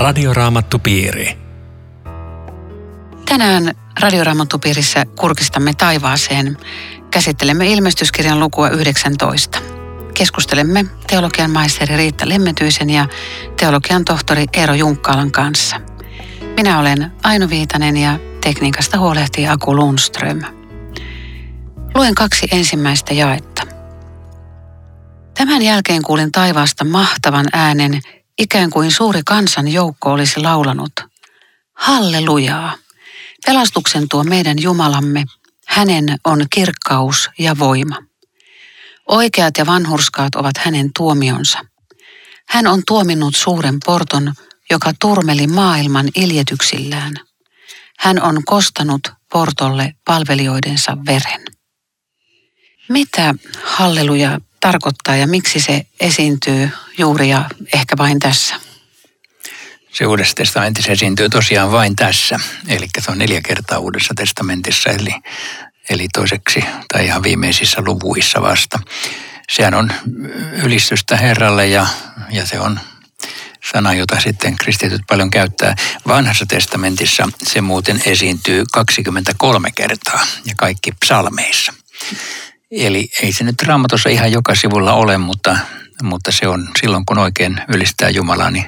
Radioraamattupiiri. Tänään Radioraamattupiirissä kurkistamme taivaaseen. Käsittelemme ilmestyskirjan lukua 19. Keskustelemme teologian maisteri Riitta Lemmetyisen ja teologian tohtori Eero Junkkaalan kanssa. Minä olen Aino Viitanen ja tekniikasta huolehtii Aku Lundström. Luen kaksi ensimmäistä jaetta. Tämän jälkeen kuulin taivaasta mahtavan äänen, ikään kuin suuri kansan joukko olisi laulanut. Hallelujaa! Pelastuksen tuo meidän Jumalamme, hänen on kirkkaus ja voima. Oikeat ja vanhurskaat ovat hänen tuomionsa. Hän on tuominnut suuren porton, joka turmeli maailman iljetyksillään. Hän on kostanut portolle palvelijoidensa veren. Mitä halleluja tarkoittaa ja miksi se esiintyy juuri ja ehkä vain tässä? Se Uudessa testamentissa esiintyy tosiaan vain tässä, eli se on neljä kertaa Uudessa testamentissa, eli, eli toiseksi tai ihan viimeisissä luvuissa vasta. Sehän on ylistystä Herralle ja, ja se on sana, jota sitten kristityt paljon käyttää. Vanhassa testamentissa se muuten esiintyy 23 kertaa ja kaikki psalmeissa. Eli ei se nyt raamatussa ihan joka sivulla ole, mutta, mutta se on silloin, kun oikein ylistää Jumalaa, niin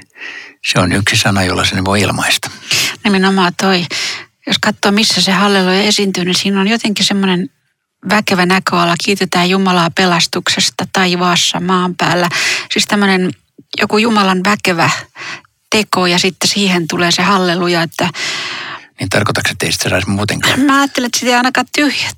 se on yksi sana, jolla sen voi ilmaista. Nimenomaan toi, jos katsoo missä se halleluja esiintyy, niin siinä on jotenkin semmoinen väkevä näköala. Kiitetään Jumalaa pelastuksesta taivaassa maan päällä. Siis tämmöinen joku Jumalan väkevä teko ja sitten siihen tulee se halleluja, että niin tarkoitatko, että ei sitä saisi muutenkaan? Mä ajattelen, että sitä ei ainakaan tyhjä,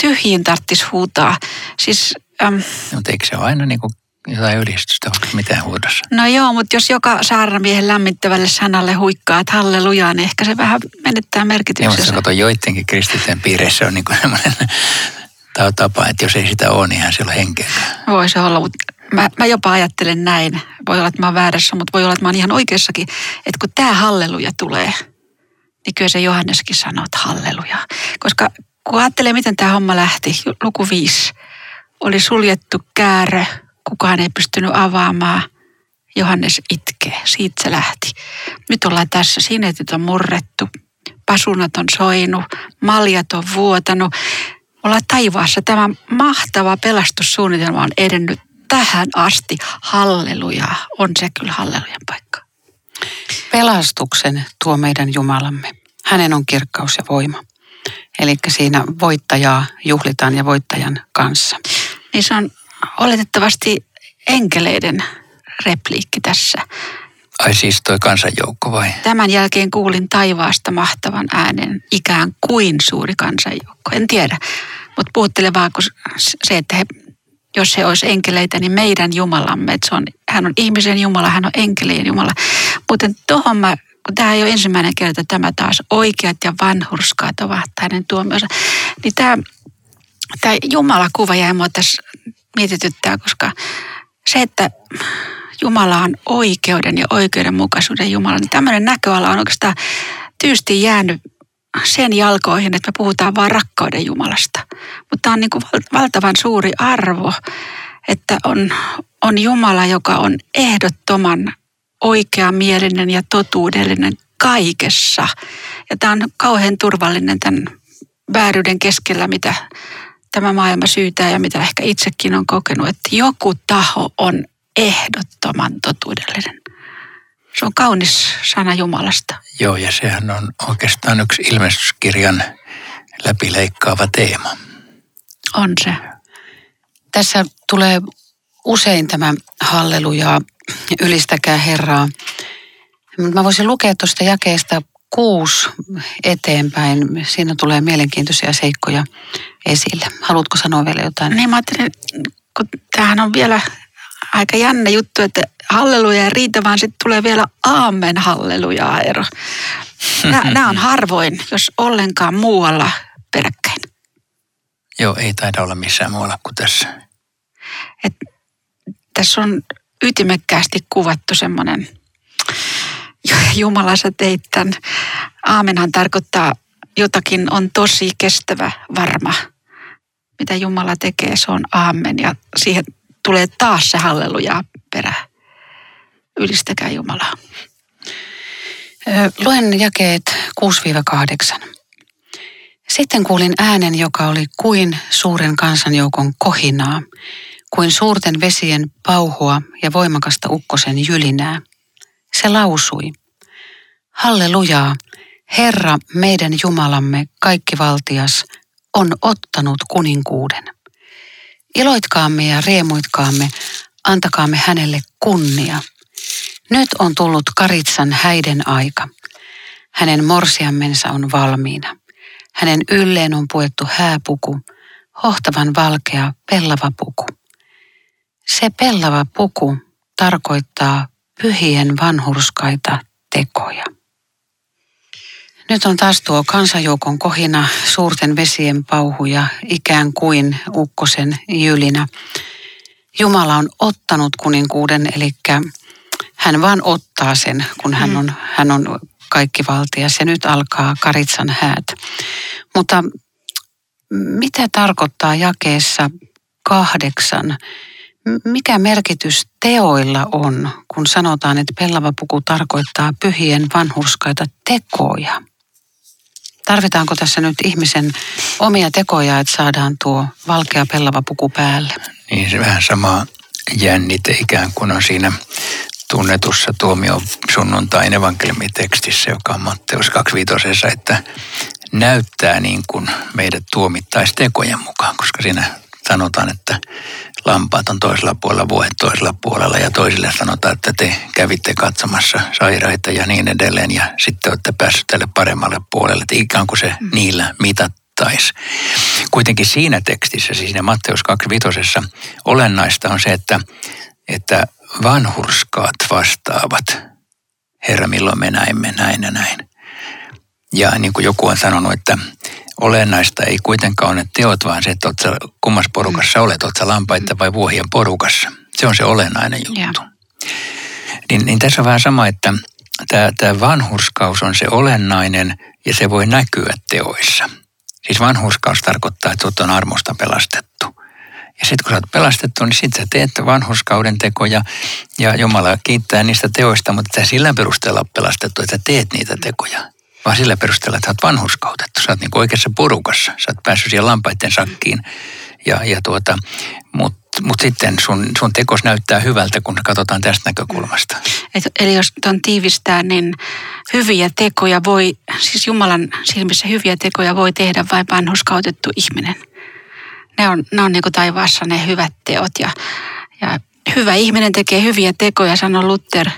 tyhjiin tarvitsisi huutaa. Siis, äm, no, mutta eikö se ole aina niin kuin jotain ylistystä, onko mitään huudossa? No joo, mutta jos joka saarnamiehen lämmittävälle sanalle huikkaa, että hallelujaa, niin ehkä se vähän menettää merkityksensä. Joo, mutta kato, joidenkin kristittyjen piireissä on niin kuin sellainen tapa, että jos ei sitä ole, niin hän siellä henkeä. Voisi olla, mutta mä, mä jopa ajattelen näin. Voi olla, että mä oon väärässä, mutta voi olla, että mä oon ihan oikeassakin. Että kun tämä halleluja tulee, niin kyllä se Johanneskin sanoo, että halleluja. Koska kun ajattelee, miten tämä homma lähti, luku 5, oli suljettu käärö, kukaan ei pystynyt avaamaan. Johannes itkee, siitä se lähti. Nyt ollaan tässä, sinetit on murrettu, pasunat on soinut, maljat on vuotanut. Ollaan taivaassa. Tämä mahtava pelastussuunnitelma on edennyt tähän asti. Halleluja, on se kyllä hallelujan paikka. Pelastuksen tuo meidän Jumalamme. Hänen on kirkkaus ja voima. Eli siinä voittajaa juhlitaan ja voittajan kanssa. Niin se on oletettavasti enkeleiden repliikki tässä. Ai siis toi kansanjoukko vai? Tämän jälkeen kuulin taivaasta mahtavan äänen, ikään kuin suuri kansanjoukko. En tiedä, mutta puhuttele vaan kun se, että he, jos he olisi enkeleitä, niin meidän Jumalamme, että se on, hän on ihmisen Jumala, hän on enkelien Jumala. Mutta tuohon mä kun tämä ei ole ensimmäinen kerta, tämä taas oikeat ja vanhurskaat ovat hänen tuomionsa, niin tämä, tämä Jumala-kuva jäi mua tässä mietityttää, koska se, että Jumala on oikeuden ja oikeudenmukaisuuden Jumala, niin tämmöinen näköala on oikeastaan tyysti jäänyt sen jalkoihin, että me puhutaan vain rakkauden Jumalasta. Mutta tämä on niin kuin valtavan suuri arvo, että on, on Jumala, joka on ehdottoman oikeamielinen ja totuudellinen kaikessa. Ja tämä on kauhean turvallinen tämän vääryyden keskellä, mitä tämä maailma syytää ja mitä ehkä itsekin on kokenut, että joku taho on ehdottoman totuudellinen. Se on kaunis sana Jumalasta. Joo, ja sehän on oikeastaan yksi ilmestyskirjan läpileikkaava teema. On se. Tässä tulee usein tämä halleluja, ylistäkää Herraa. Mä voisin lukea tuosta jakeesta kuusi eteenpäin. Siinä tulee mielenkiintoisia seikkoja esille. Haluatko sanoa vielä jotain? Niin mä ajattelin, kun tämähän on vielä aika jännä juttu, että halleluja ei riitä, vaan sitten tulee vielä aamen halleluja ero. Nämä on harvoin, jos ollenkaan muualla peräkkäin. Joo, ei taida olla missään muualla kuin tässä. Et tässä on ytimekkäästi kuvattu semmoinen, Jumala sä teit tämän. Aamenhan tarkoittaa jotakin on tosi kestävä, varma. Mitä Jumala tekee, se on aamen ja siihen tulee taas se halleluja perä. Ylistäkää Jumalaa. Luen jakeet 6-8. Sitten kuulin äänen, joka oli kuin suuren kansanjoukon kohinaa, kuin suurten vesien pauhua ja voimakasta ukkosen jylinää. Se lausui, Hallelujaa, Herra meidän Jumalamme, kaikki valtias, on ottanut kuninkuuden. Iloitkaamme ja riemuitkaamme, antakaamme hänelle kunnia. Nyt on tullut Karitsan häiden aika. Hänen morsiammensa on valmiina. Hänen ylleen on puettu hääpuku, hohtavan valkea pellava puku. Se pellava puku tarkoittaa pyhien vanhurskaita tekoja. Nyt on taas tuo kansanjoukon kohina, suurten vesien pauhuja, ikään kuin ukkosen jylinä. Jumala on ottanut kuninkuuden, eli hän vaan ottaa sen, kun hän mm. on, hän on kaikki valtias. Ja nyt alkaa Karitsan häät. Mutta mitä tarkoittaa jakeessa kahdeksan? Mikä merkitys teoilla on, kun sanotaan, että pellava puku tarkoittaa pyhien vanhurskaita tekoja? Tarvitaanko tässä nyt ihmisen omia tekoja, että saadaan tuo valkea pellava puku päälle? Niin se vähän sama jännite ikään kuin on siinä tunnetussa tuomio sunnuntain evankeliumitekstissä, joka on Matteus 25, että näyttää niin kuin meidät tuomittaisi tekojen mukaan, koska siinä sanotaan, että lampaat on toisella puolella, vuohet toisella puolella ja toisille sanotaan, että te kävitte katsomassa sairaita ja niin edelleen ja sitten olette päässeet tälle paremmalle puolelle, että ikään kuin se mm. niillä mitattaisi. Kuitenkin siinä tekstissä, siis siinä Matteus 25. olennaista on se, että, että vanhurskaat vastaavat, Herra, milloin me näimme näin ja näin. Ja niin kuin joku on sanonut, että olennaista ei kuitenkaan ole teot, vaan se, että kummassa porukassa mm. olet, olet lampaita vai vuohien porukassa. Se on se olennainen juttu. Yeah. Niin, niin tässä on vähän sama, että tämä, vanhurskaus on se olennainen ja se voi näkyä teoissa. Siis vanhurskaus tarkoittaa, että sinut on armosta pelastettu. Ja sitten kun sä oot pelastettu, niin sitten sä teet vanhurskauden tekoja ja Jumala kiittää niistä teoista, mutta sä sillä perusteella pelastettu, että sä teet niitä tekoja vaan sillä perusteella, että sä oot vanhuskautettu. Sä oot niin oikeassa porukassa. Sä oot päässyt siihen lampaiden sakkiin. Ja, ja tuota, Mutta mut sitten sun, sun tekos näyttää hyvältä, kun katsotaan tästä näkökulmasta. Et, eli jos tuon tiivistää, niin hyviä tekoja voi, siis Jumalan silmissä hyviä tekoja voi tehdä vain vanhuskautettu ihminen. Ne on, ne on niin kuin taivaassa ne hyvät teot ja, ja hyvä ihminen tekee hyviä tekoja, sanoi Luther,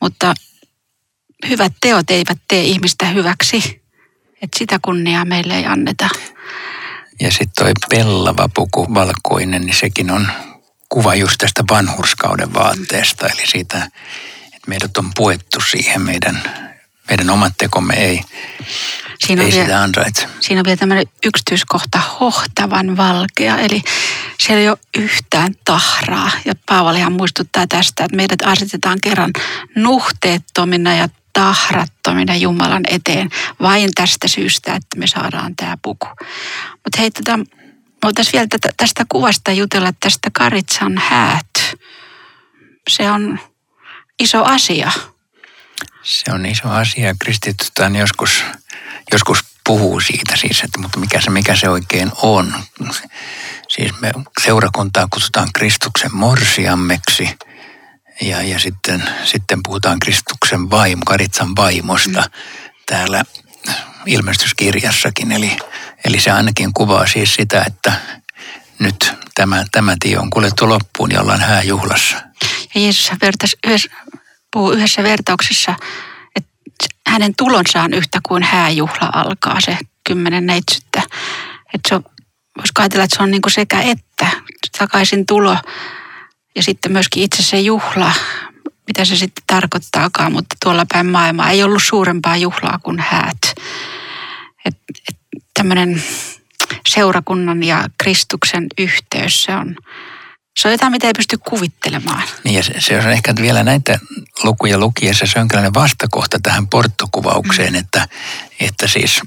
mutta hyvät teot eivät tee ihmistä hyväksi. Että sitä kunniaa meille ei anneta. Ja sitten toi pellava puku, valkoinen, niin sekin on kuva just tästä vanhurskauden vaatteesta. Eli siitä, että meidät on puettu siihen meidän, meidän omat tekomme ei, siinä ei vielä, sitä ansaitse. Siinä on vielä tämmöinen yksityiskohta, hohtavan valkea. Eli siellä ei ole yhtään tahraa. Ja Paavalihan muistuttaa tästä, että meidät asetetaan kerran nuhteettomina ja tahrattomina Jumalan eteen vain tästä syystä, että me saadaan tämä puku. Mutta hei, tota, voitaisiin vielä tästä kuvasta jutella tästä Karitsan häät. Se on iso asia. Se on iso asia. Kristityt on joskus, joskus puhuu siitä siis, että mutta mikä se, mikä se oikein on. Siis me seurakuntaa kutsutaan Kristuksen morsiammeksi – ja, ja sitten, sitten puhutaan Kristuksen vaimo, Karitsan vaimosta mm. täällä ilmestyskirjassakin. Eli, eli se ainakin kuvaa siis sitä, että nyt tämä, tämä tie on kuljettu loppuun ja ollaan hääjuhlassa. Ja Jeesus yhdessä, puhuu yhdessä vertauksessa, että hänen tulonsa on yhtä kuin hääjuhla alkaa, se kymmenen neitsyttä. Että se on, voisi ajatella, että se on niin kuin sekä että takaisin tulo ja sitten myöskin itse se juhla, mitä se sitten tarkoittaakaan, mutta tuolla päin maailmaa ei ollut suurempaa juhlaa kuin häät. Et, et tämmöinen seurakunnan ja Kristuksen yhteys, se on, Se on jotain, mitä ei pysty kuvittelemaan. Niin ja se, se on ehkä vielä näitä lukuja lukiessa se jonkinlainen vastakohta tähän porttokuvaukseen, mm. että, että siis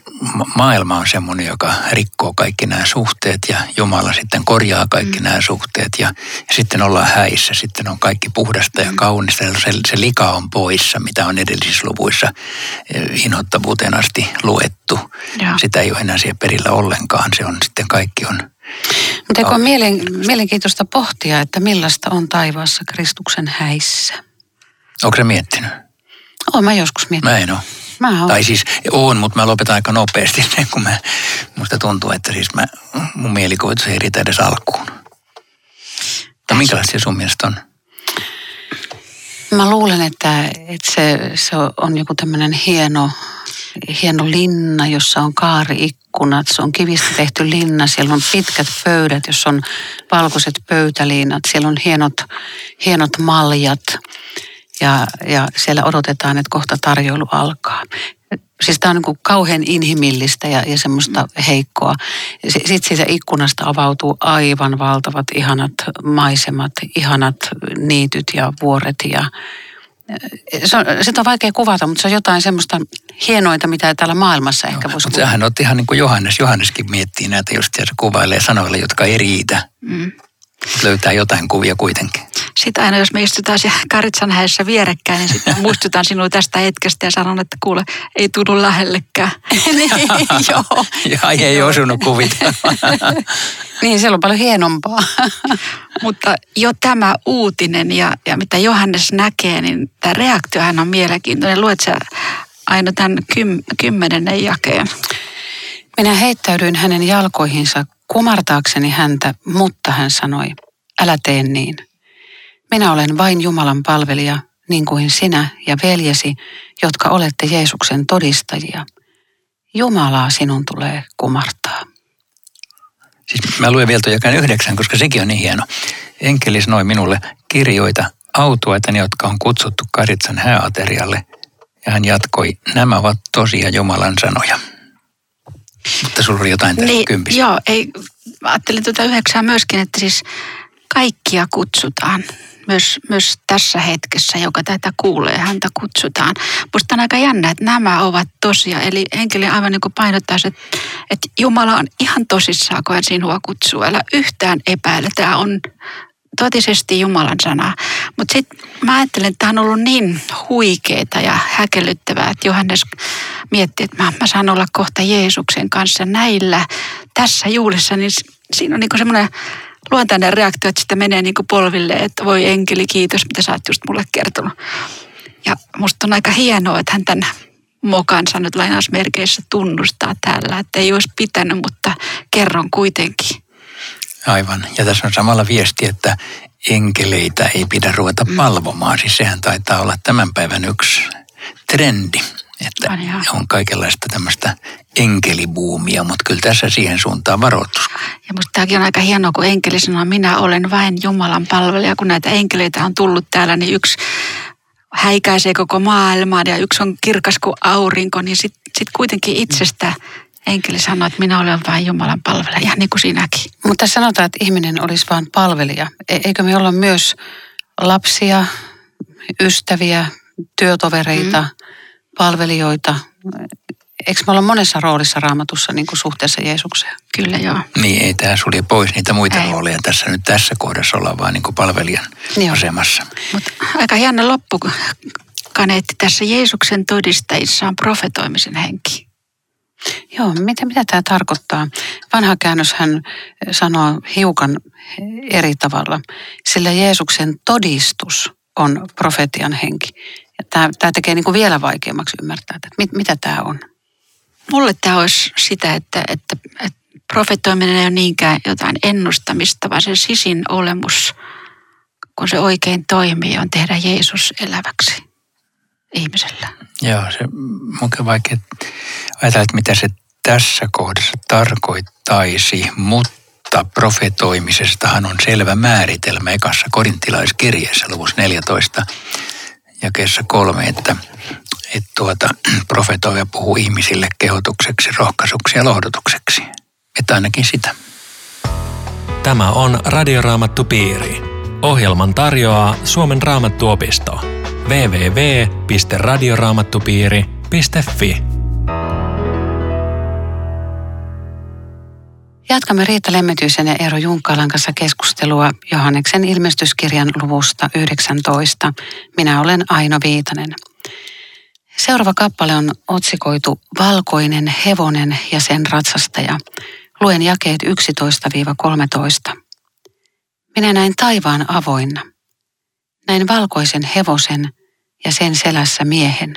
maailma on semmoinen, joka rikkoo kaikki nämä suhteet ja Jumala sitten korjaa kaikki mm. nämä suhteet ja, ja sitten ollaan häissä, sitten on kaikki puhdasta ja mm. kaunista ja se, se lika on poissa, mitä on edellisissä luvuissa eh, inhottavuuteen asti luettu. Ja. Sitä ei ole enää siellä perillä ollenkaan, se on sitten kaikki on mutta eikö ole mielen, mielenkiintoista pohtia, että millaista on taivaassa Kristuksen häissä? Onko se miettinyt? Oon mä joskus miettinyt. Mä en ole. Mä oon. Tai siis oon, mutta mä lopetan aika nopeasti, kun mä, musta tuntuu, että siis mä, mun mielikuvitus ei riitä edes alkuun. No minkälaisia sun mielestä on? Mä luulen, että, että se, se on joku tämmöinen hieno, hieno linna, jossa on kaariikkunat. Se on kivistä tehty linna. Siellä on pitkät pöydät, jossa on valkoiset pöytäliinat. Siellä on hienot, hienot maljat ja, ja siellä odotetaan, että kohta tarjoilu alkaa. Siis tämä on niin kauhean inhimillistä ja, ja semmoista heikkoa. Sitten siitä ikkunasta avautuu aivan valtavat ihanat maisemat, ihanat niityt ja vuoret ja se on, sitä on vaikea kuvata, mutta se on jotain semmoista hienointa, mitä täällä maailmassa ehkä voisi kuvata. Sehän on ihan niin kuin Johannes. Johanneskin miettii näitä just ja se kuvailee sanoilla, jotka ei riitä. Mm. Löytää jotain kuvia kuitenkin. Sitten aina jos me istutaan siellä Karitsan häissä vierekkäin, niin sitten muistutan sinua tästä hetkestä ja sanon, että kuule, ei tunnu lähellekään. niin, joo. ja ei osunut kuvita. niin, siellä on paljon hienompaa. Mutta jo tämä uutinen ja, ja mitä Johannes näkee, niin tämä reaktiohan on mielenkiintoinen. Luet sä aina tämän kym, kymmenennen jakeen? Minä heittäydyin hänen jalkoihinsa kumartaakseni häntä, mutta hän sanoi, älä tee niin. Minä olen vain Jumalan palvelija, niin kuin sinä ja veljesi, jotka olette Jeesuksen todistajia. Jumalaa sinun tulee kumartaa. Siis mä luen vielä tuon yhdeksän, koska sekin on niin hieno. Enkeli sanoi minulle, kirjoita autuaita ne, jotka on kutsuttu Karitsan hääaterialle. Ja hän jatkoi, nämä ovat tosia Jumalan sanoja. Mutta sulla oli jotain tässä niin, kympissä. Joo, ei, ajattelin tuota yhdeksää myöskin, että siis kaikkia kutsutaan myös, myös tässä hetkessä, joka tätä kuulee, häntä kutsutaan. Minusta on aika jännä, että nämä ovat tosia. Eli enkeli aivan niin kuin painottaisi, että, että Jumala on ihan tosissaan, kun hän sinua kutsuu. Älä yhtään epäile. Tämä on totisesti Jumalan sana. Mutta sitten mä ajattelen, että tämä on ollut niin huikeeta ja häkellyttävää, että Johannes mietti, että mä, mä saan olla kohta Jeesuksen kanssa näillä tässä juhlissa, niin siinä on niin semmoinen luontainen reaktio, että sitä menee niin kuin polville, että voi enkeli, kiitos, mitä sä oot just mulle kertonut. Ja musta on aika hienoa, että hän tämän mokansa nyt lainausmerkeissä tunnustaa täällä, että ei olisi pitänyt, mutta kerron kuitenkin. Aivan. Ja tässä on samalla viesti, että enkeleitä ei pidä ruveta mm. palvomaan. Siis sehän taitaa olla tämän päivän yksi trendi, että on, on kaikenlaista tämmöistä enkelibuumia, mutta kyllä tässä siihen suuntaan varoitus. Ja musta tämäkin on aika hienoa, kun enkeli sanoo, minä olen vain Jumalan palvelija. Kun näitä enkeleitä on tullut täällä, niin yksi häikäisee koko maailmaa ja yksi on kirkas kuin aurinko, niin sitten sit kuitenkin itsestä enkeli sanoo, että minä olen vain Jumalan palvelija, ihan niin kuin sinäkin. Mutta sanotaan, että ihminen olisi vain palvelija. E- eikö me olla myös lapsia, ystäviä, työtovereita, mm. palvelijoita, eikö me olla monessa roolissa raamatussa niin kuin suhteessa Jeesukseen? Kyllä joo. Niin, ei tämä sulje pois niitä muita ei. rooleja. Tässä nyt tässä kohdassa ollaan vaan niin kuin palvelijan joo. asemassa. Mutta aika hieno loppu, kaneetti tässä Jeesuksen todistajissa on profetoimisen henki. Joo, mitä, mitä tämä tarkoittaa? Vanha käännös hän sanoo hiukan eri tavalla, sillä Jeesuksen todistus on profetian henki. Ja tämä, tämä tekee niin kuin vielä vaikeammaksi ymmärtää, että mit, mitä tämä on. Mulle tämä olisi sitä, että, että, että profetoiminen ei ole niinkään jotain ennustamista, vaan se sisin olemus, kun se oikein toimii, on tehdä Jeesus eläväksi ihmisellä. Joo, se onkin vaikea ajatella, että mitä se tässä kohdassa tarkoittaisi, mutta profetoimisestahan on selvä määritelmä ekassa korintilaiskirjeessä luvussa 14 jakeessa kolme, että että tuota, profetoija puhuu ihmisille kehotukseksi, rohkaisuksi ja lohdutukseksi. Että ainakin sitä. Tämä on Radioraamattu piiri. Ohjelman tarjoaa Suomen raamattuopisto. www.radioraamattupiiri.fi Jatkamme Riitta Lemmetyisen ja Eero Junkkalan kanssa keskustelua Johanneksen ilmestyskirjan luvusta 19. Minä olen Aino Viitanen. Seuraava kappale on otsikoitu Valkoinen hevonen ja sen ratsastaja. Luen jakeet 11-13. Minä näin taivaan avoinna. Näin valkoisen hevosen ja sen selässä miehen.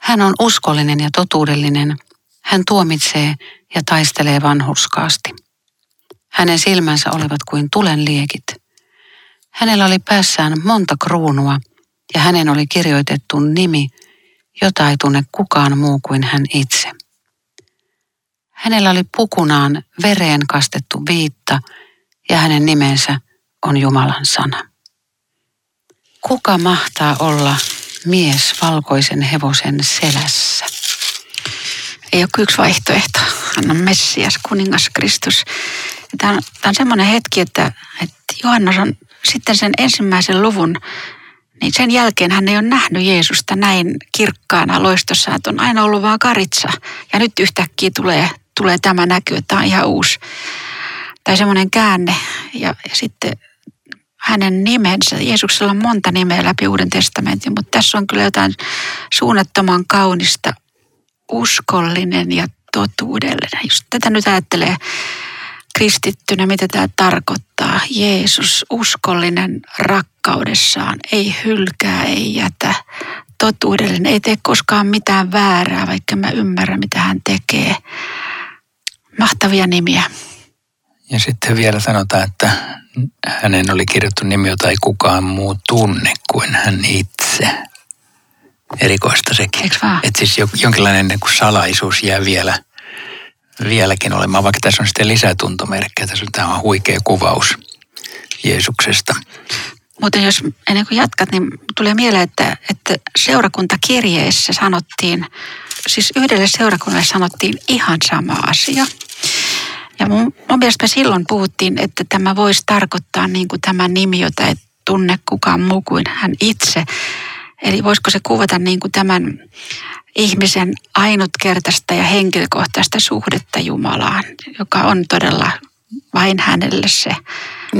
Hän on uskollinen ja totuudellinen. Hän tuomitsee ja taistelee vanhurskaasti. Hänen silmänsä olivat kuin tulen liekit. Hänellä oli päässään monta kruunua ja hänen oli kirjoitettu nimi, jota ei tunne kukaan muu kuin hän itse. Hänellä oli pukunaan vereen kastettu viitta ja hänen nimensä on Jumalan sana. Kuka mahtaa olla mies valkoisen hevosen selässä? Ei ole yksi vaihtoehto. Hän on Messias, kuningas Kristus. Tämä on, tämä on semmoinen hetki, että, että Johannes on sitten sen ensimmäisen luvun niin sen jälkeen hän ei ole nähnyt Jeesusta näin kirkkaana loistossa, että on aina ollut vaan karitsa. Ja nyt yhtäkkiä tulee, tulee tämä näky, tämä on ihan uusi. Tai semmoinen käänne. Ja, ja sitten hänen nimensä, Jeesuksella on monta nimeä läpi Uuden testamentin, mutta tässä on kyllä jotain suunnattoman kaunista, uskollinen ja totuudellinen. Just tätä nyt ajattelee kristittynä, mitä tämä tarkoittaa. Jeesus, uskollinen rakkaudessaan, ei hylkää, ei jätä, totuudellinen, ei tee koskaan mitään väärää, vaikka mä ymmärrän, mitä hän tekee. Mahtavia nimiä. Ja sitten vielä sanotaan, että hänen oli kirjoittu nimi, jota ei kukaan muu tunne kuin hän itse. Erikoista sekin. Eikö vaan? Että siis jonkinlainen niin kuin salaisuus jää vielä – vieläkin olemaan, vaikka tässä on sitten lisätuntomerkkejä. Tässä on tämä huikea kuvaus Jeesuksesta. Mutta jos ennen kuin jatkat, niin tulee mieleen, että, että seurakuntakirjeessä sanottiin, siis yhdelle seurakunnalle sanottiin ihan sama asia. Ja mun, mun mielestä me silloin puhuttiin, että tämä voisi tarkoittaa niin kuin tämä nimi, jota ei tunne kukaan muu kuin hän itse. Eli voisiko se kuvata niin kuin tämän ihmisen ainutkertaista ja henkilökohtaista suhdetta Jumalaan, joka on todella vain hänelle se.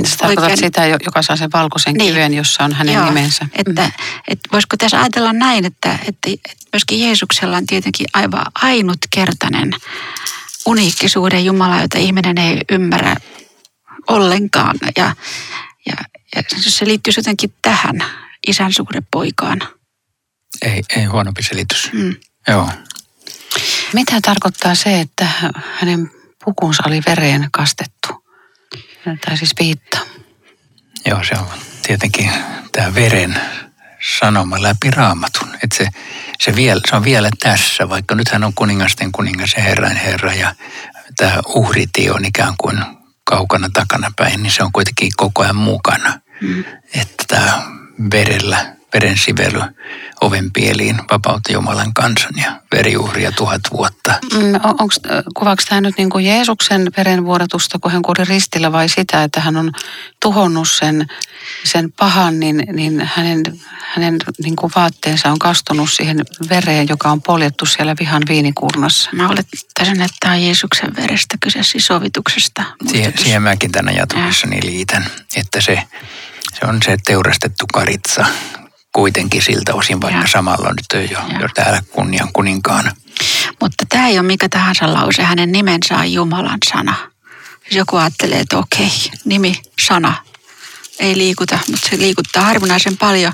Se tarkoittaa sitä, joka saa sen valkoisen niin. kiven, jossa on hänen Joo, nimensä. Että, mm. että voisiko tässä ajatella näin, että, että, että myöskin Jeesuksella on tietenkin aivan ainutkertainen uniikkisuuden Jumala, jota ihminen ei ymmärrä ollenkaan. Ja, ja, ja se liittyy jotenkin tähän isän suhde poikaan. Ei, ei huonompi selitys. Mm. Joo. Mitä tarkoittaa se, että hänen pukunsa oli vereen kastettu? Tai siis viitta. Joo, se on tietenkin tämä veren sanoma läpi raamatun. Että se, se, vielä, se on vielä tässä, vaikka nythän on kuningasten kuningas ja herrain herra ja tämä uhritie on ikään kuin kaukana takana päin, niin se on kuitenkin koko ajan mukana. Mm. Että tämä verellä veren sively ovenpieliin vapautti Jumalan kansan ja veriuhria tuhat vuotta. Mm, onks, kuvaako tämä nyt niin kuin Jeesuksen verenvuodatusta, kun hän kuoli ristillä vai sitä, että hän on tuhonnut sen, sen pahan, niin, niin hänen, hänen niin kuin vaatteensa on kastunut siihen vereen, joka on poljettu siellä vihan viinikurnassa. Mä olettaisin, että tämä on Jeesuksen verestä kyse siis sovituksesta. Siihen, siihen mäkin tänä ajatuksessani liitän, että se, se on se teurastettu karitsa, kuitenkin siltä osin, vaikka ja. samalla nyt jo, jo täällä kunnian kuninkaana. Mutta tämä ei ole mikä tahansa lause, hänen nimensä on Jumalan sana. Joku ajattelee, että okei, nimi, sana, ei liikuta, mutta se liikuttaa harvinaisen paljon.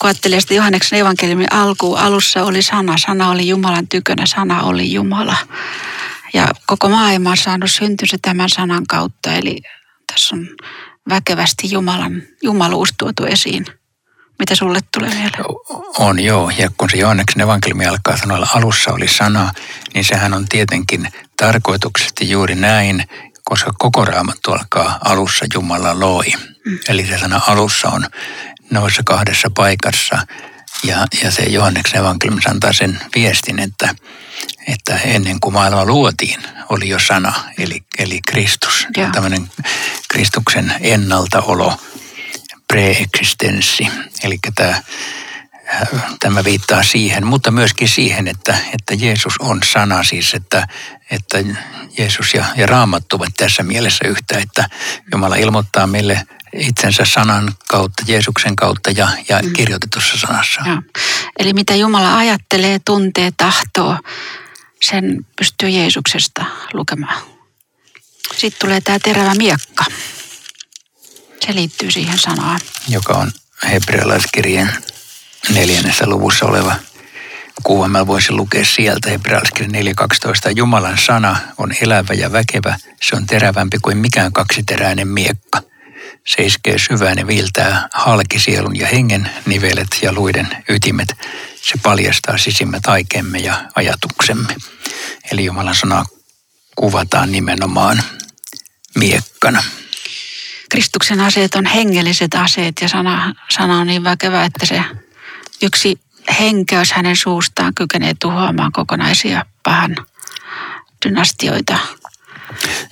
Kun ajattelee sitä Johanneksen evankeliumin alkuun, alussa oli sana, sana oli Jumalan tykönä, sana oli Jumala. Ja koko maailma on saanut syntynsä tämän sanan kautta, eli tässä on väkevästi Jumalan, jumaluus tuotu esiin. Mitä sulle tulee mieleen? On joo, ja kun se Johanneksen evankeliumi alkaa sanoa, alussa oli sana, niin sehän on tietenkin tarkoituksesti juuri näin, koska koko raamattu alkaa alussa Jumala loi. Mm. Eli se sana alussa on noissa kahdessa paikassa, ja, ja se Johanneksen evankeliumi antaa sen viestin, että, että ennen kuin maailma luotiin, oli jo sana, eli, eli Kristus. Joo. Tämmöinen Kristuksen ennaltaolo, preeksistenssi. Eli tämä, tämä viittaa siihen, mutta myöskin siihen, että, että Jeesus on sana siis, että, että Jeesus ja, ja Raamattu ovat tässä mielessä yhtä, että Jumala ilmoittaa meille itsensä sanan kautta, Jeesuksen kautta ja, ja mm. kirjoitetussa sanassa. Joo. Eli mitä Jumala ajattelee, tuntee, tahtoo, sen pystyy Jeesuksesta lukemaan. Sitten tulee tämä terävä miekka. Se liittyy siihen sanaan. Joka on hebrealaiskirjeen neljännessä luvussa oleva kuva. Mä voisin lukea sieltä hebrealaiskirjeen 4.12. Jumalan sana on elävä ja väkevä. Se on terävämpi kuin mikään kaksiteräinen miekka. Se iskee syvään ja viiltää halki sielun ja hengen, nivelet ja luiden ytimet. Se paljastaa sisimmät aikemme ja ajatuksemme. Eli Jumalan sana kuvataan nimenomaan miekkana. Kristuksen aseet on hengelliset aseet ja sana, sana on niin väkevä, että se yksi henkeys hänen suustaan kykenee tuhoamaan kokonaisia pahan dynastioita.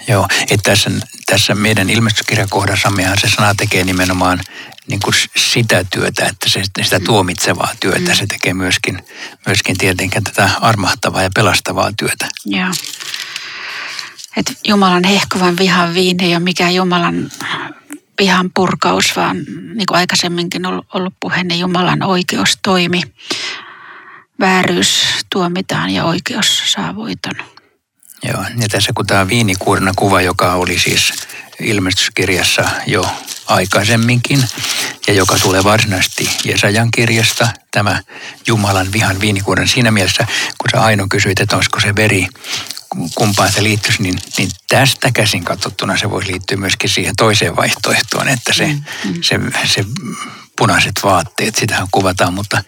Joo, että tässä, tässä meidän ilmestyskirjakohdassammehan se sana tekee nimenomaan niin kuin sitä työtä, että se, sitä tuomitsevaa työtä. Mm. Se tekee myöskin, myöskin tietenkin tätä armahtavaa ja pelastavaa työtä. Joo. Että Jumalan hehkuvan vihan viini ei ole mikään Jumalan vihan purkaus, vaan niin kuin aikaisemminkin ollut, ollut puhe, niin Jumalan oikeus toimi. Vääryys tuomitaan ja oikeus saa voiton. Joo, ja tässä kun tämä viinikuurina kuva, joka oli siis ilmestyskirjassa jo aikaisemminkin ja joka tulee varsinaisesti Jesajan kirjasta, tämä Jumalan vihan viinikuuren siinä mielessä, kun sä Aino kysyit, että olisiko se veri kumpaan se liittyisi, niin, niin tästä käsin katsottuna se voisi liittyä myöskin siihen toiseen vaihtoehtoon, että se, mm, mm. se, se punaiset vaatteet, sitähän kuvataan, mutta,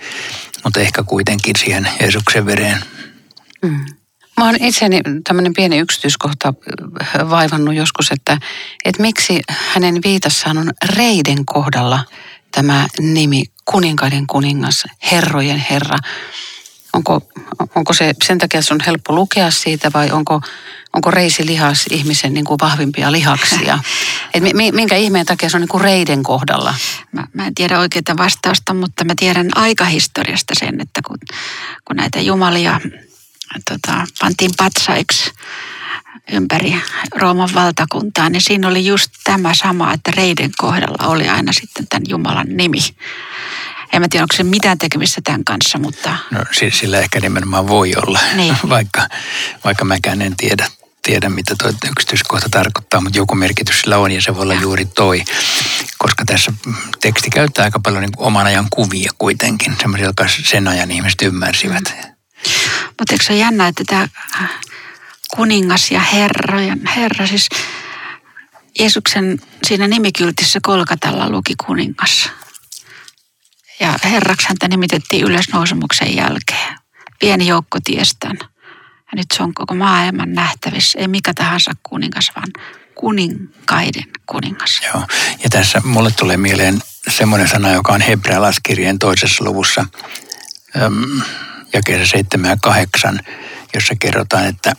mutta ehkä kuitenkin siihen Jeesuksen vereen. Mm. Mä oon itseni tämmöinen pieni yksityiskohta vaivannut joskus, että, että miksi hänen viitassaan on reiden kohdalla tämä nimi kuninkaiden kuningas, herrojen herra. Onko, onko se sen takia, on helppo lukea siitä vai onko, onko reisilihas ihmisen niin kuin vahvimpia lihaksia? Et minkä ihmeen takia se on niin kuin reiden kohdalla? Mä, mä en tiedä oikeaa vastausta, mutta mä tiedän aikahistoriasta sen, että kun, kun näitä jumalia tota, pantiin patsaiksi ympäri Rooman valtakuntaa, niin siinä oli just tämä sama, että reiden kohdalla oli aina sitten tämän Jumalan nimi. En mä tiedä, onko se mitään tekemistä tämän kanssa, mutta... No sillä ehkä nimenomaan voi olla, niin. vaikka, vaikka mäkään en tiedä, tiedä, mitä tuo yksityiskohta tarkoittaa, mutta joku merkitys sillä on ja se voi olla juuri toi. Koska tässä teksti käyttää aika paljon niin oman ajan kuvia kuitenkin, semmoisia, jotka sen ajan ihmiset ymmärsivät. Mm. Mutta eikö se jännä, että tämä kuningas ja herra, ja herra siis Jeesuksen siinä nimikyltissä Kolkatalla luki kuningas. Ja herraksi häntä nimitettiin ylösnousemuksen jälkeen. Pieni joukko tiestään. Ja nyt se on koko maailman nähtävissä. Ei mikä tahansa kuningas, vaan kuninkaiden kuningas. Joo. Ja tässä mulle tulee mieleen semmoinen sana, joka on hebrealaiskirjeen toisessa luvussa. Öm, jakeessa 7 ja 8, jossa kerrotaan, että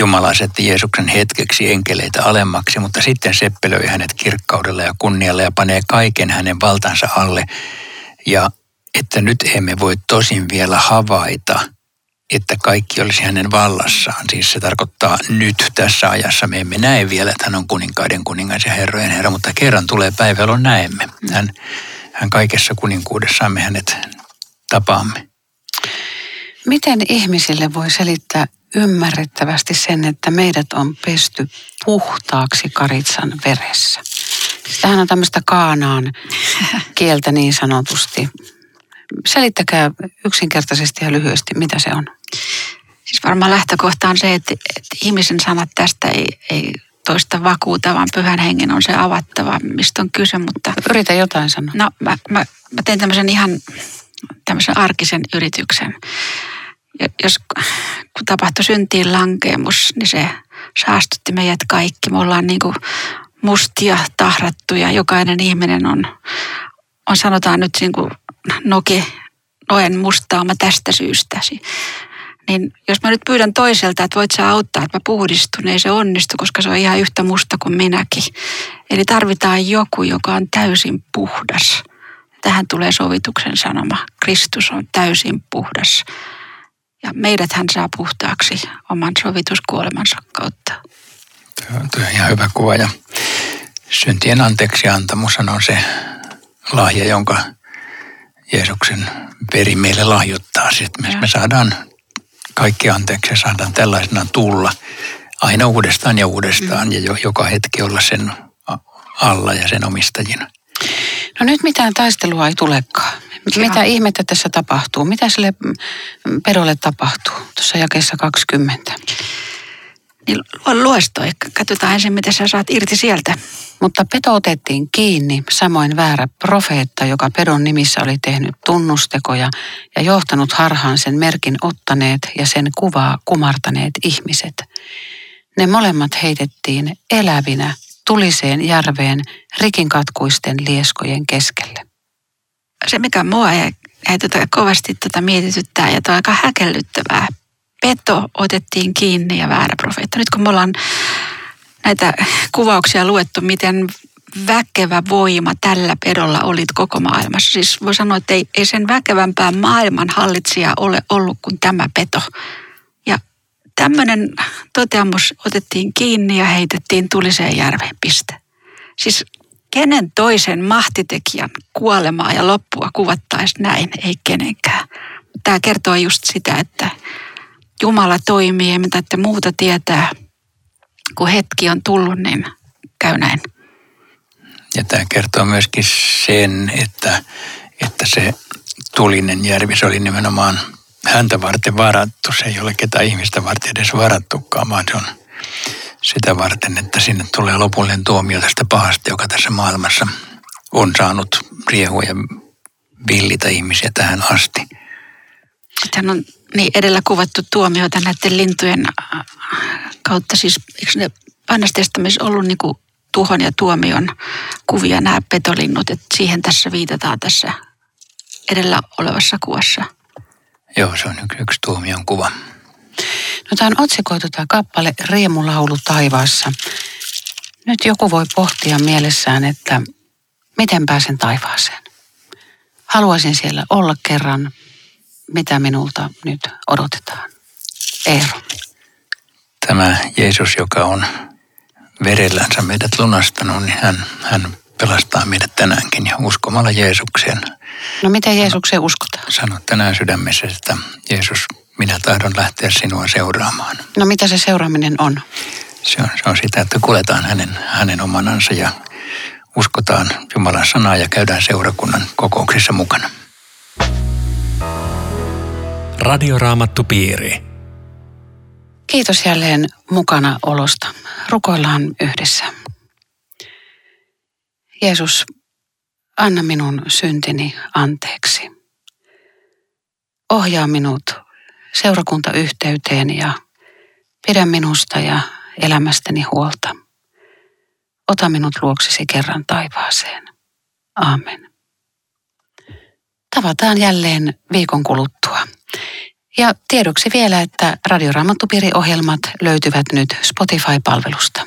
Jumala asetti Jeesuksen hetkeksi enkeleitä alemmaksi, mutta sitten seppelöi hänet kirkkaudella ja kunnialla ja panee kaiken hänen valtansa alle. Ja että nyt emme voi tosin vielä havaita, että kaikki olisi hänen vallassaan. Siis se tarkoittaa nyt tässä ajassa. Me emme näe vielä, että hän on kuninkaiden kuningas ja herrojen herra, mutta kerran tulee päivä, jolloin näemme. Hän, hän kaikessa kuninkuudessaan me hänet tapaamme. Miten ihmisille voi selittää ymmärrettävästi sen, että meidät on pesty puhtaaksi karitsan veressä? Tähän on tämmöistä kaanaan kieltä niin sanotusti. Selittäkää yksinkertaisesti ja lyhyesti, mitä se on. Siis varmaan lähtökohta on se, että, että ihmisen sanat tästä ei, ei toista vakuuta, vaan pyhän hengen on se avattava, mistä on kyse. Mutta... Yritä jotain sanoa. No mä, mä, mä tein tämmöisen ihan tämmöisen arkisen yrityksen. Jos kun tapahtui syntiin lankeemus, niin se saastutti meidät kaikki. Me ollaan niin kuin mustia, tahrattuja. Jokainen ihminen on, on sanotaan nyt niin kuin noke, noen mustaama tästä syystä. Niin jos mä nyt pyydän toiselta, että voit sä auttaa, että mä puhdistun, niin ei se onnistu, koska se on ihan yhtä musta kuin minäkin. Eli tarvitaan joku, joka on täysin puhdas. Tähän tulee sovituksen sanoma. Kristus on täysin puhdas. Ja meidät hän saa puhtaaksi oman sovituskuolemansa kautta. Tuo, on ihan hyvä kuva ja syntien anteeksi antamus on se lahja, jonka Jeesuksen veri meille lahjoittaa. Sitten me, me saadaan kaikki anteeksi ja saadaan tällaisena tulla aina uudestaan ja uudestaan mm. ja jo, joka hetki olla sen alla ja sen omistajina. No nyt mitään taistelua ei tulekaan. Mitä ihmettä tässä tapahtuu? Mitä sille pedolle tapahtuu tuossa jakeessa 20? Niin luestoi. Katsotaan ensin, miten sä saat irti sieltä. Mutta peto otettiin kiinni, samoin väärä profeetta, joka pedon nimissä oli tehnyt tunnustekoja ja johtanut harhaan sen merkin ottaneet ja sen kuvaa kumartaneet ihmiset. Ne molemmat heitettiin elävinä tuliseen järveen rikinkatkuisten lieskojen keskelle. Se, mikä mua ei, ei tota kovasti tota mietityttää ja tuo aika häkellyttävää. Peto otettiin kiinni ja väärä profeetta. Nyt kun me ollaan näitä kuvauksia luettu, miten väkevä voima tällä pedolla oli koko maailmassa. Siis voi sanoa, että ei, ei sen väkevämpää maailman hallitsija ole ollut kuin tämä peto. Tämmöinen toteamus otettiin kiinni ja heitettiin tuliseen järveen piste. Siis kenen toisen mahtitekijän kuolemaa ja loppua kuvattaisi näin, ei kenenkään. Tämä kertoo just sitä, että Jumala toimii, mitä te muuta tietää – kun hetki on tullut, niin käy näin. Ja tämä kertoo myöskin sen, että, että se tulinen järvi, se oli nimenomaan häntä varten varattu. Se ei ole ketään ihmistä varten edes varattukaan, vaan se on sitä varten, että sinne tulee lopullinen tuomio tästä pahasta, joka tässä maailmassa on saanut riehua ja villitä ihmisiä tähän asti. Sitten on niin edellä kuvattu tuomioita näiden lintujen kautta. Siis eikö ne testamentissa ollut niin kuin tuhon ja tuomion kuvia nämä petolinnut, että siihen tässä viitataan tässä edellä olevassa kuvassa. Joo, se on yksi, yksi tuomion kuva. No tämä on otsikoitu tämä kappale Riemulaulu taivaassa. Nyt joku voi pohtia mielessään, että miten pääsen taivaaseen. Haluaisin siellä olla kerran, mitä minulta nyt odotetaan. Eero tämä Jeesus, joka on verellänsä meidät lunastanut, niin hän, hän pelastaa meidät tänäänkin ja uskomalla Jeesukseen. No miten Jeesukseen uskotaan? Sano tänään sydämessä, että Jeesus, minä tahdon lähteä sinua seuraamaan. No mitä se seuraaminen on? Se on, se on sitä, että kuletaan hänen, hänen omanansa ja uskotaan Jumalan sanaa ja käydään seurakunnan kokouksissa mukana. Radioraamattu piiri. Kiitos jälleen mukana olosta. Rukoillaan yhdessä. Jeesus, anna minun syntini anteeksi. Ohjaa minut seurakuntayhteyteen ja pidä minusta ja elämästäni huolta. Ota minut luoksesi kerran taivaaseen. Aamen. Tavataan jälleen viikon kuluttua. Ja tiedoksi vielä, että Radioraamattupiiri-ohjelmat löytyvät nyt Spotify-palvelusta.